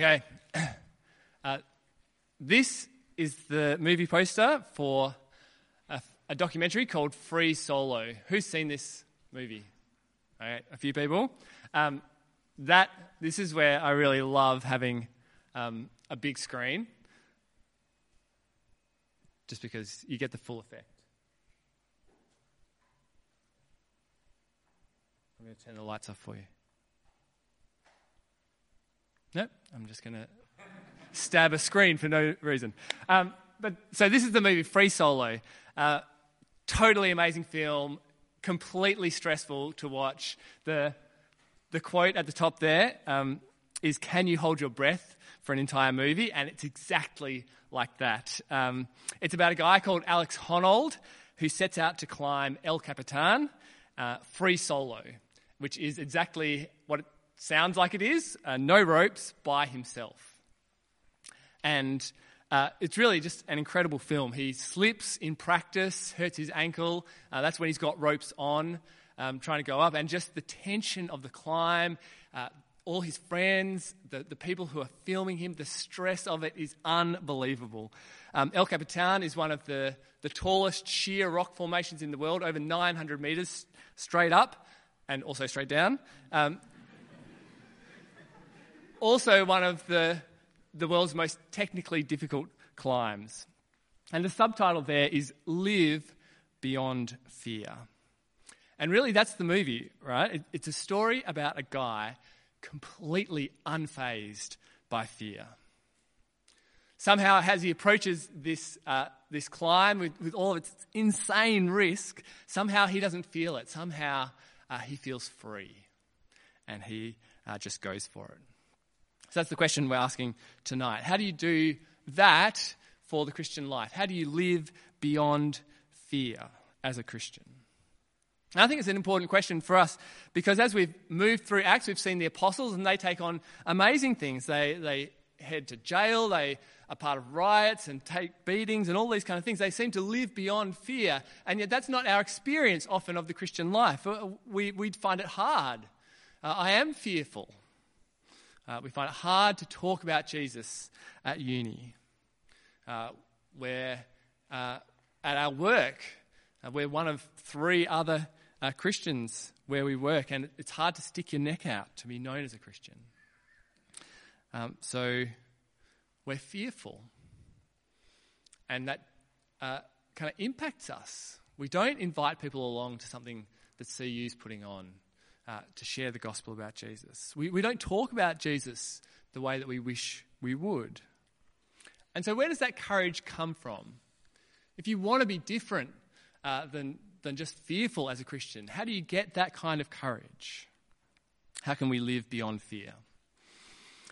Okay. Uh, this is the movie poster for a, a, documentary called Free Solo. Who's seen this movie? Okay, a few people. Um, that this is where I really love having um, a big screen, just because you get the full effect. I'm going to turn the lights off for you. Nope, I'm just going to stab a screen for no reason. Um, but so this is the movie Free Solo. Uh, totally amazing film, completely stressful to watch. The the quote at the top there um, is, "Can you hold your breath for an entire movie?" And it's exactly like that. Um, it's about a guy called Alex Honnold who sets out to climb El Capitan uh, free solo, which is exactly what sounds like it is: uh, no ropes by himself. And uh, it's really just an incredible film. He slips in practice, hurts his ankle. Uh, that's when he's got ropes on, um, trying to go up. And just the tension of the climb, uh, all his friends, the, the people who are filming him, the stress of it is unbelievable. Um, El Capitan is one of the, the tallest sheer rock formations in the world, over 900 meters straight up and also straight down. Um, also, one of the the world's most technically difficult climbs. And the subtitle there is Live Beyond Fear. And really, that's the movie, right? It's a story about a guy completely unfazed by fear. Somehow, as he approaches this, uh, this climb with, with all of its insane risk, somehow he doesn't feel it. Somehow uh, he feels free and he uh, just goes for it. So that's the question we're asking tonight. How do you do that for the Christian life? How do you live beyond fear as a Christian? And I think it's an important question for us because as we've moved through Acts, we've seen the apostles and they take on amazing things. They, they head to jail, they are part of riots and take beatings and all these kind of things. They seem to live beyond fear, and yet that's not our experience often of the Christian life. We, we find it hard. Uh, I am fearful. Uh, we find it hard to talk about Jesus at uni. Uh, we're uh, at our work. Uh, we're one of three other uh, Christians where we work, and it's hard to stick your neck out to be known as a Christian. Um, so we're fearful, and that kind of impacts us. We don't invite people along to something that CU's putting on uh, to share the gospel about Jesus. We, we don't talk about Jesus the way that we wish we would. And so, where does that courage come from? If you want to be different uh, than, than just fearful as a Christian, how do you get that kind of courage? How can we live beyond fear?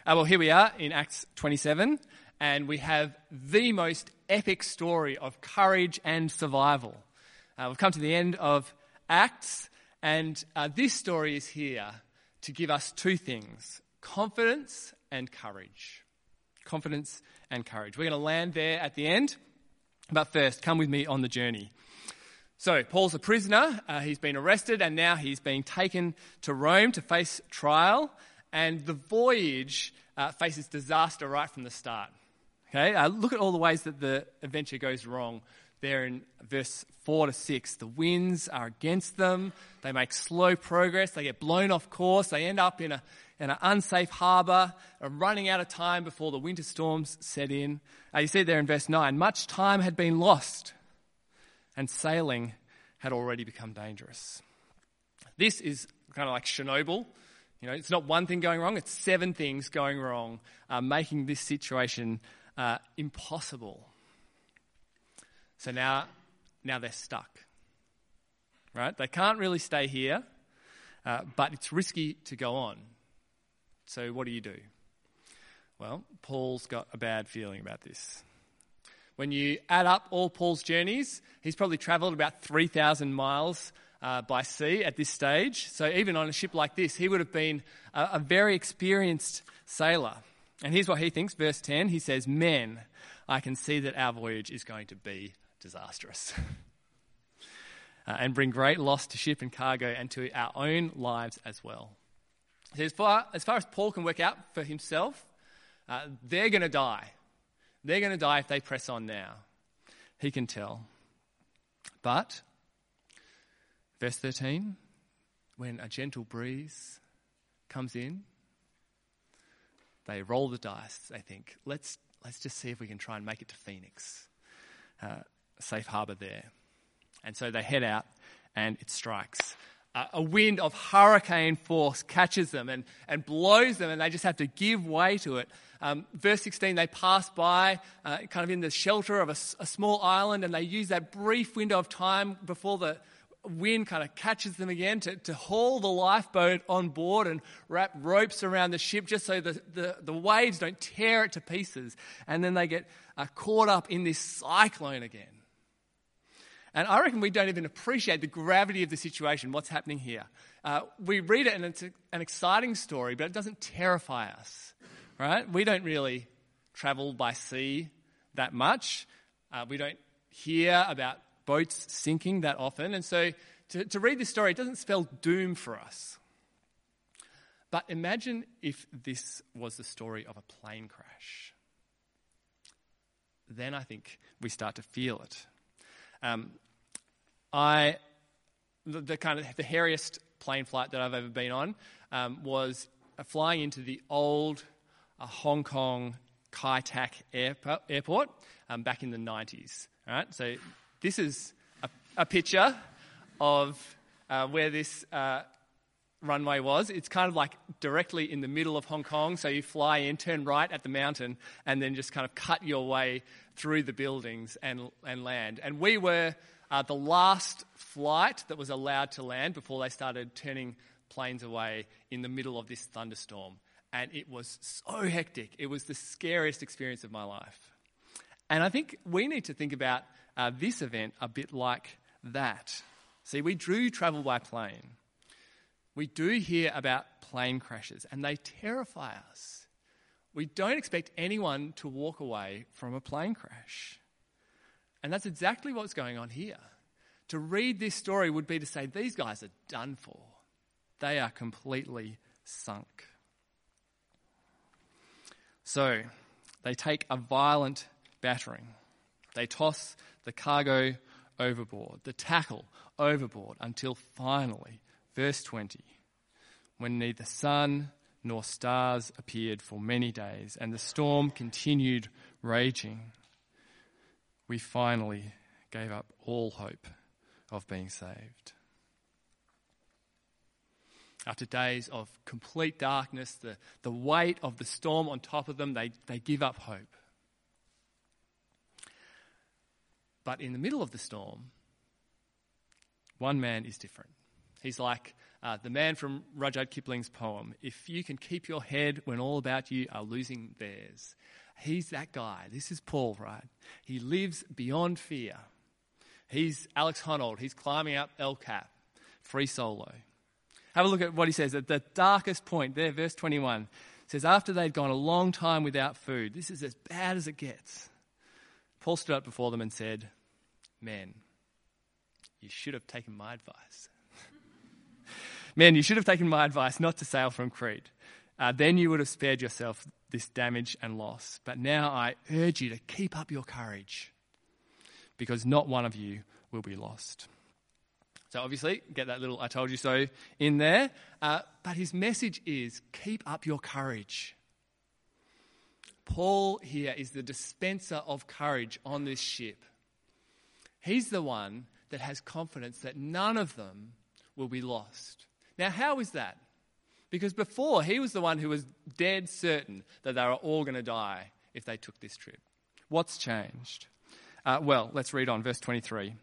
Uh, well, here we are in Acts 27, and we have the most epic story of courage and survival. Uh, we've come to the end of Acts, and uh, this story is here to give us two things confidence and courage. Confidence and courage. We're going to land there at the end. But first, come with me on the journey. So, Paul's a prisoner. Uh, he's been arrested and now he's being taken to Rome to face trial. And the voyage uh, faces disaster right from the start. Okay, uh, look at all the ways that the adventure goes wrong there in verse 4 to 6. The winds are against them. They make slow progress. They get blown off course. They end up in, a, in an unsafe harbour, running out of time before the winter storms set in. Uh, you see there in verse 9 much time had been lost, and sailing had already become dangerous. This is kind of like Chernobyl. You know, it's not one thing going wrong, it's seven things going wrong, uh, making this situation uh, impossible. So now, now they're stuck. Right? They can't really stay here, uh, but it's risky to go on. So what do you do? Well, Paul's got a bad feeling about this. When you add up all Paul's journeys, he's probably travelled about 3,000 miles uh, by sea at this stage. So even on a ship like this, he would have been a, a very experienced sailor. And here's what he thinks, verse 10. He says, Men, I can see that our voyage is going to be disastrous. uh, and bring great loss to ship and cargo and to our own lives as well. So as far as, far as Paul can work out for himself, Uh, they're going to die. They're going to die if they press on now. He can tell. But, verse 13, when a gentle breeze comes in, they roll the dice. They think, let's, let's just see if we can try and make it to Phoenix, uh, safe harbour there. And so they head out and it strikes. Uh, a wind of hurricane force catches them and, and blows them, and they just have to give way to it. Um, verse 16, they pass by uh, kind of in the shelter of a, a small island, and they use that brief window of time before the wind kind of catches them again to, to haul the lifeboat on board and wrap ropes around the ship just so the, the, the waves don't tear it to pieces. And then they get uh, caught up in this cyclone again. And I reckon we don't even appreciate the gravity of the situation, what's happening here. Uh, we read it and it's a, an exciting story, but it doesn't terrify us, right? We don't really travel by sea that much. Uh, we don't hear about boats sinking that often. And so to, to read this story, it doesn't spell doom for us. But imagine if this was the story of a plane crash. Then I think we start to feel it. Um, I, the, the, kind of the hairiest plane flight that I've ever been on um, was flying into the old uh, Hong Kong Kai Tak airport, airport um, back in the 90s. Right, so this is a, a picture of uh, where this uh, runway was. It's kind of like directly in the middle of Hong Kong. So you fly in, turn right at the mountain, and then just kind of cut your way through the buildings and, and land. And we were uh, the last flight that was allowed to land before they started turning planes away in the middle of this thunderstorm. And it was so hectic. It was the scariest experience of my life. And I think we need to think about uh, this event a bit like that. See, we drew travel by plane. We do hear about plane crashes, and they terrify us. We don't expect anyone to walk away from a plane crash. And that's exactly what's going on here. To read this story would be to say, these guys are done for. They are completely sunk. So, they take a violent battering. They toss the cargo overboard, the tackle overboard, until finally, verse 20, when neither sun nor stars appeared for many days, and the storm continued raging, we finally gave up all hope of being saved. After days of complete darkness, the, the weight of the storm on top of them, they, they give up hope. But in the middle of the storm, one man is different. He's like uh, the man from Rudyard Kipling's poem If you can keep your head when all about you are losing theirs. He's that guy. This is Paul, right? He lives beyond fear. He's Alex Honnold. He's climbing up El Cap, free solo. Have a look at what he says at the darkest point there, verse 21. says, After they'd gone a long time without food, this is as bad as it gets. Paul stood up before them and said, Men, you should have taken my advice. Men, you should have taken my advice not to sail from Crete. Uh, then you would have spared yourself this damage and loss. But now I urge you to keep up your courage, because not one of you will be lost. So, obviously, get that little I told you so in there. Uh, but his message is keep up your courage. Paul here is the dispenser of courage on this ship. He's the one that has confidence that none of them will be lost. Now, how is that? Because before, he was the one who was dead certain that they were all going to die if they took this trip. What's changed? Uh, well, let's read on, verse 23.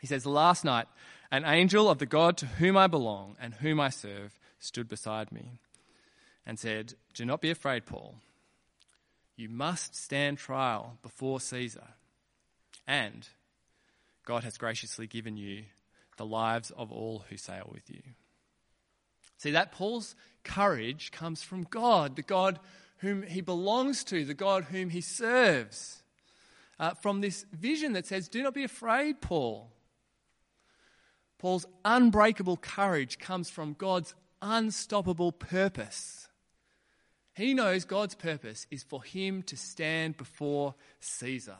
He says, Last night, an angel of the God to whom I belong and whom I serve stood beside me and said, Do not be afraid, Paul. You must stand trial before Caesar. And God has graciously given you the lives of all who sail with you. See, that Paul's courage comes from God, the God whom he belongs to, the God whom he serves. Uh, from this vision that says, Do not be afraid, Paul. Paul's unbreakable courage comes from God's unstoppable purpose. He knows God's purpose is for him to stand before Caesar.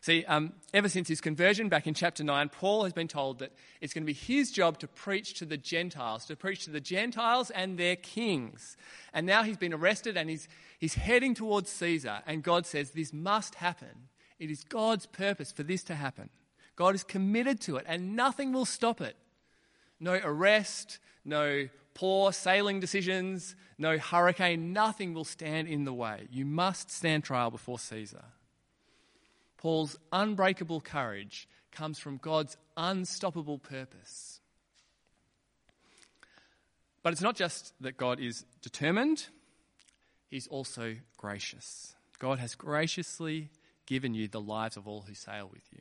See, um, ever since his conversion back in chapter 9, Paul has been told that it's going to be his job to preach to the Gentiles, to preach to the Gentiles and their kings. And now he's been arrested and he's, he's heading towards Caesar. And God says, This must happen. It is God's purpose for this to happen. God is committed to it, and nothing will stop it. No arrest, no poor sailing decisions, no hurricane, nothing will stand in the way. You must stand trial before Caesar. Paul's unbreakable courage comes from God's unstoppable purpose. But it's not just that God is determined, He's also gracious. God has graciously given you the lives of all who sail with you.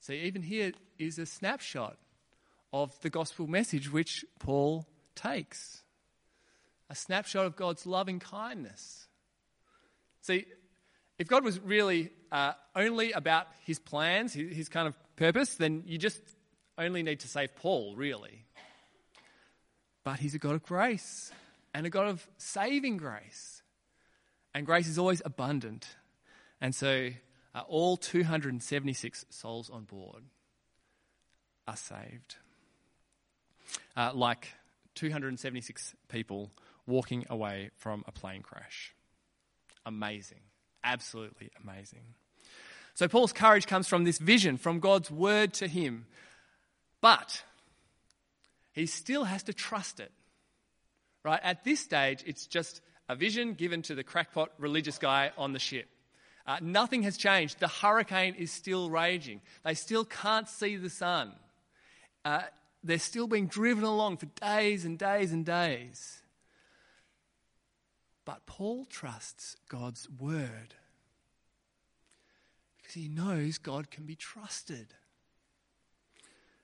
See, even here is a snapshot of the gospel message which Paul takes a snapshot of God's loving kindness. See, if God was really uh, only about his plans, his, his kind of purpose, then you just only need to save Paul, really. But he's a God of grace and a God of saving grace. And grace is always abundant. And so uh, all 276 souls on board are saved. Uh, like 276 people walking away from a plane crash. Amazing. Absolutely amazing. So Paul's courage comes from this vision, from God's word to him. But he still has to trust it. Right? At this stage, it's just a vision given to the crackpot religious guy on the ship. Uh, nothing has changed. The hurricane is still raging. They still can't see the sun. Uh, they're still being driven along for days and days and days. But Paul trusts God's word because he knows God can be trusted.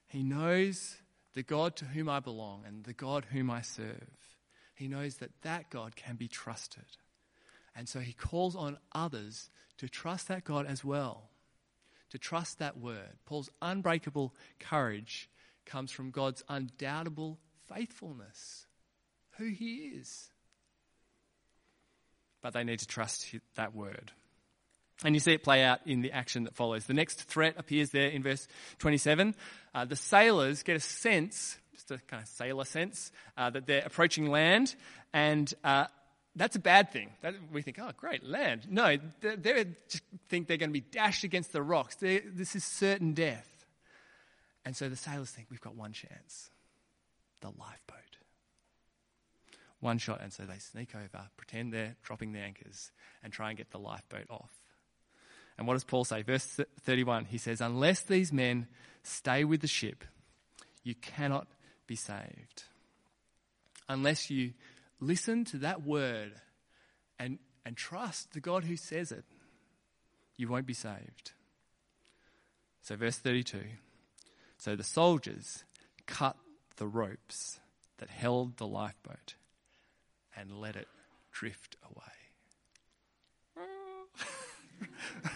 He knows the God to whom I belong and the God whom I serve. He knows that that God can be trusted. And so he calls on others to trust that God as well, to trust that word. Paul's unbreakable courage comes from God's undoubtable faithfulness, who he is but they need to trust that word. And you see it play out in the action that follows. The next threat appears there in verse 27. Uh, the sailors get a sense, just a kind of sailor sense, uh, that they're approaching land, and uh, that's a bad thing. That, we think, oh, great, land. No, they, they just think they're going to be dashed against the rocks. They're, this is certain death. And so the sailors think, we've got one chance the lifeboat one shot. And so they sneak over, pretend they're dropping the anchors, and try and get the lifeboat off. And what does Paul say? Verse 31 he says, Unless these men stay with the ship, you cannot be saved. Unless you listen to that word and, and trust the God who says it, you won't be saved. So, verse 32 So the soldiers cut the ropes that held the lifeboat and let it drift away.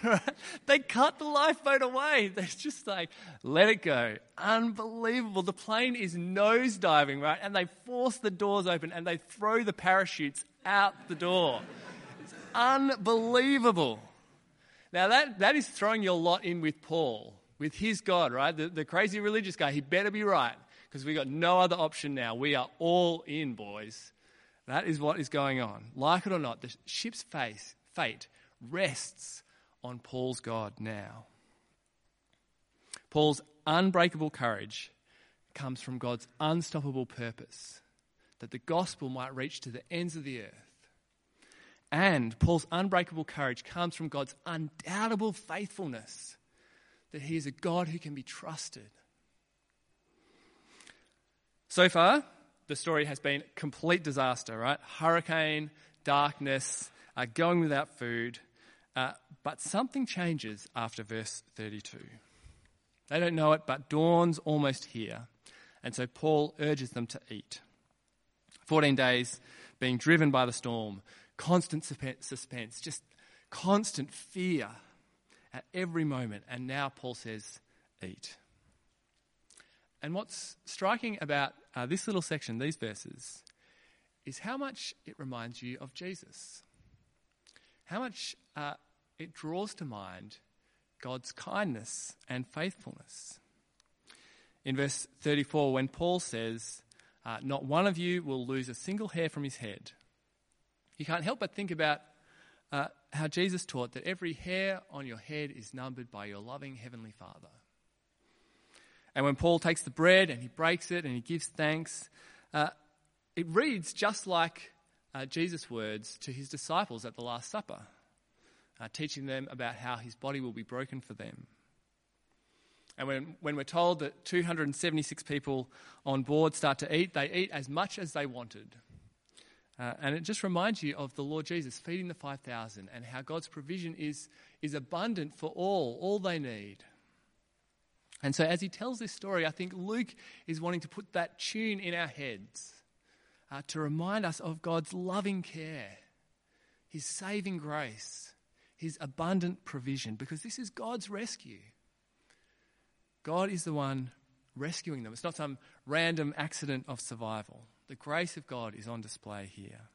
they cut the lifeboat away. They're just like, let it go. Unbelievable. The plane is nosediving, right? And they force the doors open and they throw the parachutes out the door. It's unbelievable. Now, that, that is throwing your lot in with Paul, with his God, right? The, the crazy religious guy. He better be right because we've got no other option now. We are all in, boys. That is what is going on. Like it or not, the ship's face, fate rests on Paul's God now. Paul's unbreakable courage comes from God's unstoppable purpose that the gospel might reach to the ends of the earth. And Paul's unbreakable courage comes from God's undoubtable faithfulness that he is a God who can be trusted. So far, the story has been complete disaster, right? Hurricane, darkness, uh, going without food. Uh, but something changes after verse 32. They don't know it, but dawn's almost here. And so Paul urges them to eat. 14 days being driven by the storm, constant suspense, just constant fear at every moment. And now Paul says, Eat. And what's striking about uh, this little section, these verses, is how much it reminds you of Jesus. How much uh, it draws to mind God's kindness and faithfulness. In verse 34, when Paul says, uh, Not one of you will lose a single hair from his head, you can't help but think about uh, how Jesus taught that every hair on your head is numbered by your loving Heavenly Father. And when Paul takes the bread and he breaks it and he gives thanks, uh, it reads just like uh, Jesus' words to his disciples at the Last Supper, uh, teaching them about how his body will be broken for them. And when, when we're told that 276 people on board start to eat, they eat as much as they wanted. Uh, and it just reminds you of the Lord Jesus feeding the 5,000 and how God's provision is, is abundant for all, all they need. And so, as he tells this story, I think Luke is wanting to put that tune in our heads uh, to remind us of God's loving care, his saving grace, his abundant provision, because this is God's rescue. God is the one rescuing them. It's not some random accident of survival. The grace of God is on display here.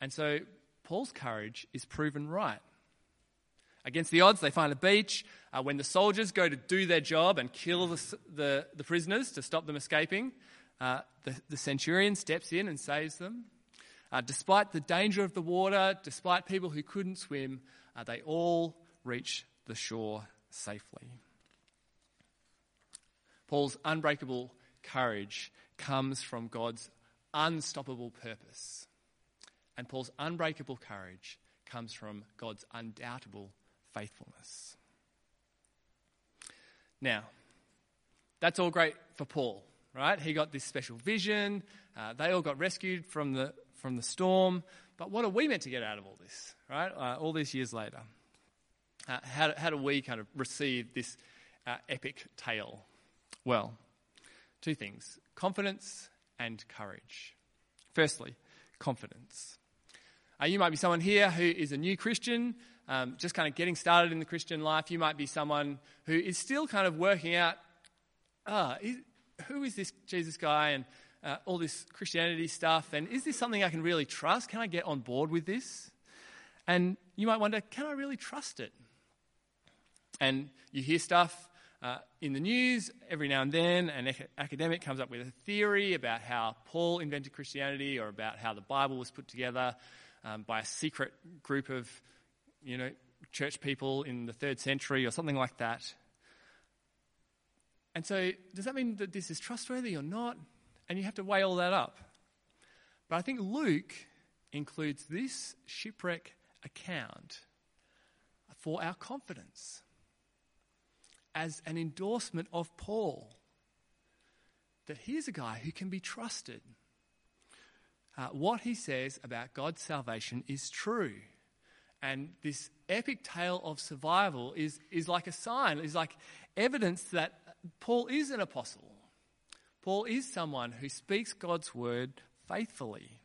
And so Paul's courage is proven right. Against the odds, they find a beach. Uh, when the soldiers go to do their job and kill the, the, the prisoners to stop them escaping, uh, the, the, centurion steps in and saves them. Uh, despite the danger of the water, despite people who couldn't swim, uh, they all reach the shore safely. Paul's unbreakable courage comes from God's unstoppable purpose. And Paul's unbreakable courage comes from God's undoubtable faithfulness. Now, that's all great for Paul, right? He got this special vision. Uh, they all got rescued from the, from the storm. But what are we meant to get out of all this, right? Uh, all these years later. Uh, how, how do we kind of receive this uh, epic tale? Well, two things confidence and courage. Firstly, confidence. Uh, you might be someone here who is a new Christian, um, just kind of getting started in the Christian life. You might be someone who is still kind of working out ah, is, who is this Jesus guy and uh, all this Christianity stuff, and is this something I can really trust? Can I get on board with this? And you might wonder, can I really trust it? And you hear stuff uh, in the news, every now and then, an academic comes up with a theory about how Paul invented Christianity or about how the Bible was put together um, by a secret group of, you know, church people in the third century or something like that. And so, does that mean that this is trustworthy or not? And you have to weigh all that up. But I think Luke includes this shipwreck account for our confidence as an endorsement of Paul that he's a guy who can be trusted. Uh, what he says about God's salvation is true. And this epic tale of survival is, is like a sign, is like evidence that Paul is an apostle. Paul is someone who speaks God's word faithfully.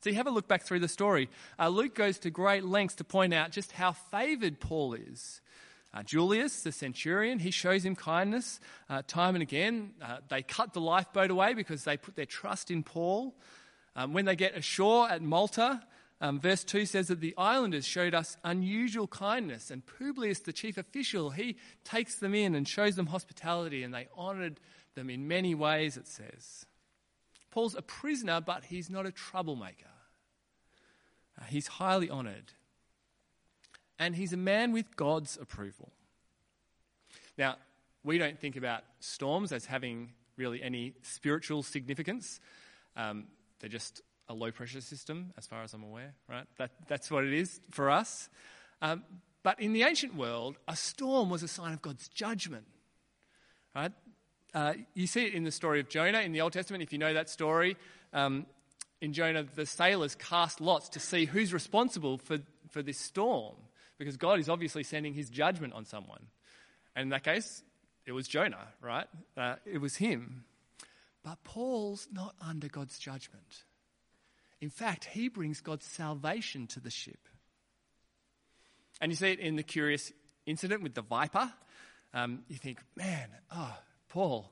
So you have a look back through the story. Uh, Luke goes to great lengths to point out just how favored Paul is uh, Julius, the centurion, he shows him kindness uh, time and again. Uh, they cut the lifeboat away because they put their trust in Paul. Um, when they get ashore at Malta, um, verse 2 says that the islanders showed us unusual kindness, and Publius, the chief official, he takes them in and shows them hospitality, and they honoured them in many ways, it says. Paul's a prisoner, but he's not a troublemaker. Uh, he's highly honoured and he's a man with God's approval. Now, we don't think about storms as having really any spiritual significance. Um, they're just a low pressure system, as far as I'm aware, right? That, that's what it is for us. Um, but in the ancient world, a storm was a sign of God's judgment, right? Uh, you see it in the story of Jonah in the Old Testament, if you know that story. Um, in Jonah, the sailors cast lots to see who's responsible for, for this storm because God is obviously sending his judgment on someone. And in that case, it was Jonah, right? Uh, it was him. But Paul's not under God's judgment. In fact, he brings God's salvation to the ship. And you see it in the curious incident with the viper. Um, you think, man, oh, Paul,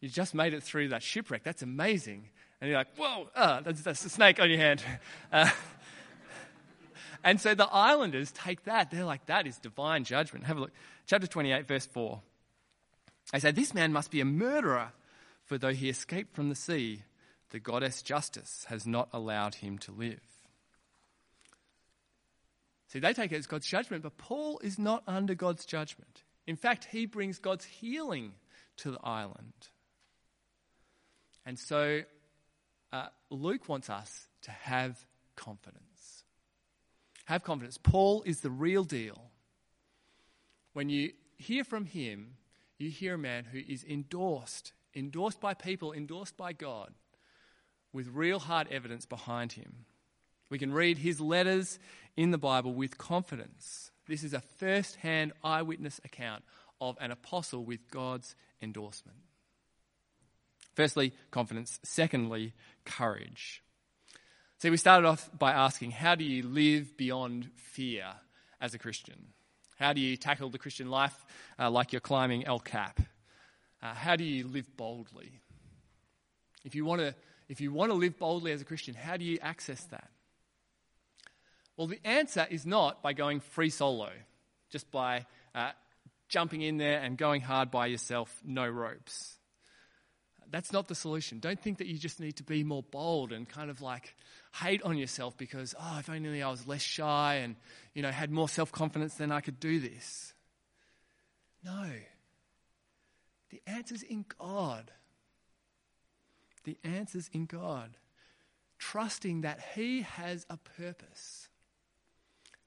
you just made it through that shipwreck. That's amazing. And you're like, whoa, ah, that's, that's a snake on your hand. Uh, and so the islanders take that. They're like, that is divine judgment. Have a look. Chapter 28, verse 4. They say, This man must be a murderer, for though he escaped from the sea, the goddess Justice has not allowed him to live. See, they take it as God's judgment, but Paul is not under God's judgment. In fact, he brings God's healing to the island. And so uh, Luke wants us to have confidence. Have confidence. Paul is the real deal. When you hear from him, you hear a man who is endorsed, endorsed by people, endorsed by God, with real hard evidence behind him. We can read his letters in the Bible with confidence. This is a first hand eyewitness account of an apostle with God's endorsement. Firstly, confidence. Secondly, courage. See, we started off by asking how do you live beyond fear as a Christian? How do you tackle the Christian life uh, like you're climbing El Cap? Uh, how do you live boldly? If you want to if you want to live boldly as a Christian, how do you access that? Well, the answer is not by going free solo, just by uh, jumping in there and going hard by yourself, no ropes. That's not the solution. Don't think that you just need to be more bold and kind of like hate on yourself because, oh, if only I was less shy and, you know, had more self confidence, then I could do this. No. The answer's in God. The answer's in God. Trusting that He has a purpose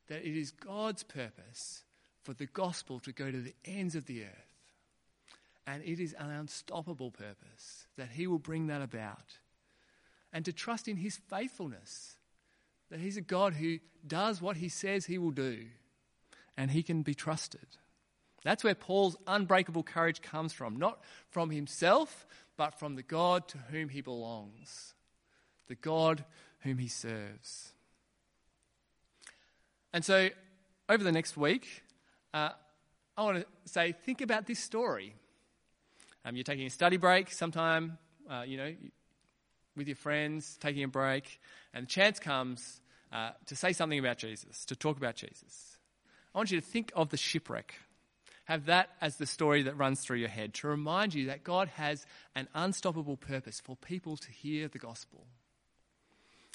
that it is God's purpose for the gospel to go to the ends of the earth. And it is an unstoppable purpose that He will bring that about. And to trust in His faithfulness, that He's a God who does what He says He will do, and He can be trusted. That's where Paul's unbreakable courage comes from, not from himself, but from the God to whom he belongs, the God whom he serves. And so, over the next week, uh, I want to say, think about this story. Um, you're taking a study break sometime, uh, you know, with your friends, taking a break, and the chance comes uh, to say something about Jesus, to talk about Jesus. I want you to think of the shipwreck. Have that as the story that runs through your head to remind you that God has an unstoppable purpose for people to hear the gospel.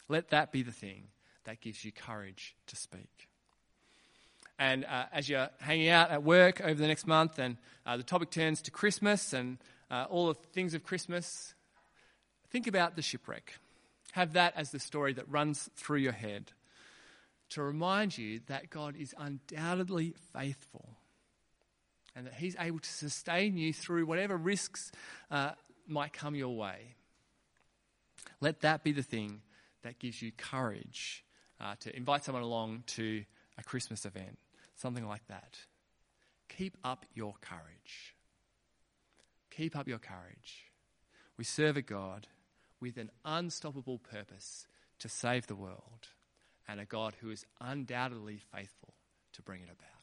Let that be the thing that gives you courage to speak. And uh, as you're hanging out at work over the next month, and uh, the topic turns to Christmas and uh, all the things of Christmas, think about the shipwreck. Have that as the story that runs through your head to remind you that God is undoubtedly faithful and that He's able to sustain you through whatever risks uh, might come your way. Let that be the thing that gives you courage uh, to invite someone along to a Christmas event, something like that. Keep up your courage. Keep up your courage. We serve a God with an unstoppable purpose to save the world and a God who is undoubtedly faithful to bring it about.